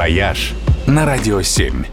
«Вояж» на Радио 7.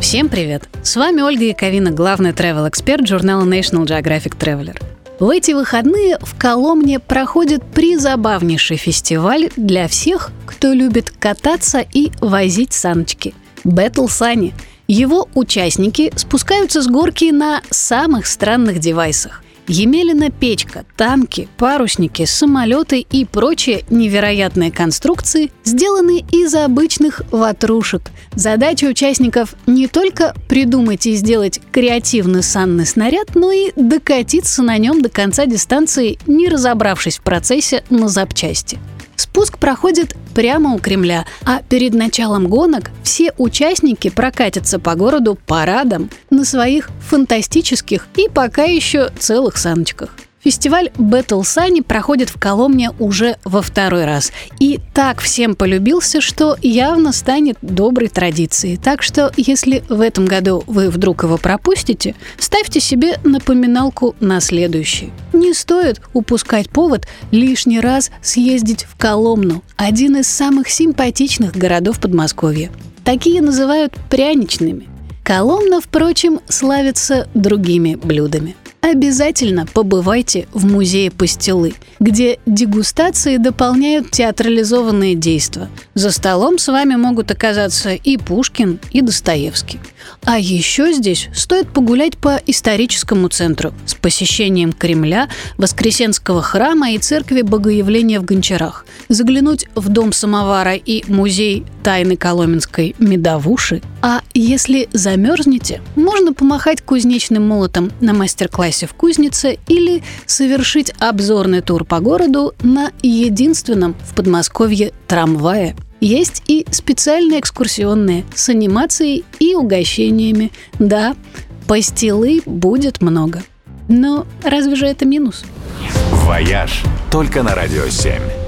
Всем привет! С вами Ольга Яковина, главный travel эксперт журнала National Geographic Traveler. В эти выходные в Коломне проходит призабавнейший фестиваль для всех, кто любит кататься и возить саночки. Battle Сани. Его участники спускаются с горки на самых странных девайсах. Емелина печка, танки, парусники, самолеты и прочие невероятные конструкции сделаны из обычных ватрушек. Задача участников не только придумать и сделать креативный санный снаряд, но и докатиться на нем до конца дистанции, не разобравшись в процессе на запчасти. Спуск проходит прямо у Кремля, а перед началом гонок все участники прокатятся по городу парадом на своих фантастических и пока еще целых саночках. Фестиваль Battle Sunny проходит в Коломне уже во второй раз. И так всем полюбился, что явно станет доброй традицией. Так что, если в этом году вы вдруг его пропустите, ставьте себе напоминалку на следующий. Не стоит упускать повод лишний раз съездить в Коломну, один из самых симпатичных городов Подмосковья. Такие называют пряничными. Коломна, впрочем, славится другими блюдами – обязательно побывайте в музее пастилы, где дегустации дополняют театрализованные действия. За столом с вами могут оказаться и Пушкин, и Достоевский. А еще здесь стоит погулять по историческому центру с посещением Кремля, Воскресенского храма и церкви Богоявления в Гончарах, заглянуть в дом самовара и музей тайны Коломенской медовуши. А если замерзнете, можно помахать кузнечным молотом на мастер-классе в кузнице или совершить обзорный тур по городу на единственном в Подмосковье трамвае. Есть и специальные экскурсионные с анимацией и угощениями. Да, пастилы будет много. Но разве же это минус? «Вояж» только на «Радио 7».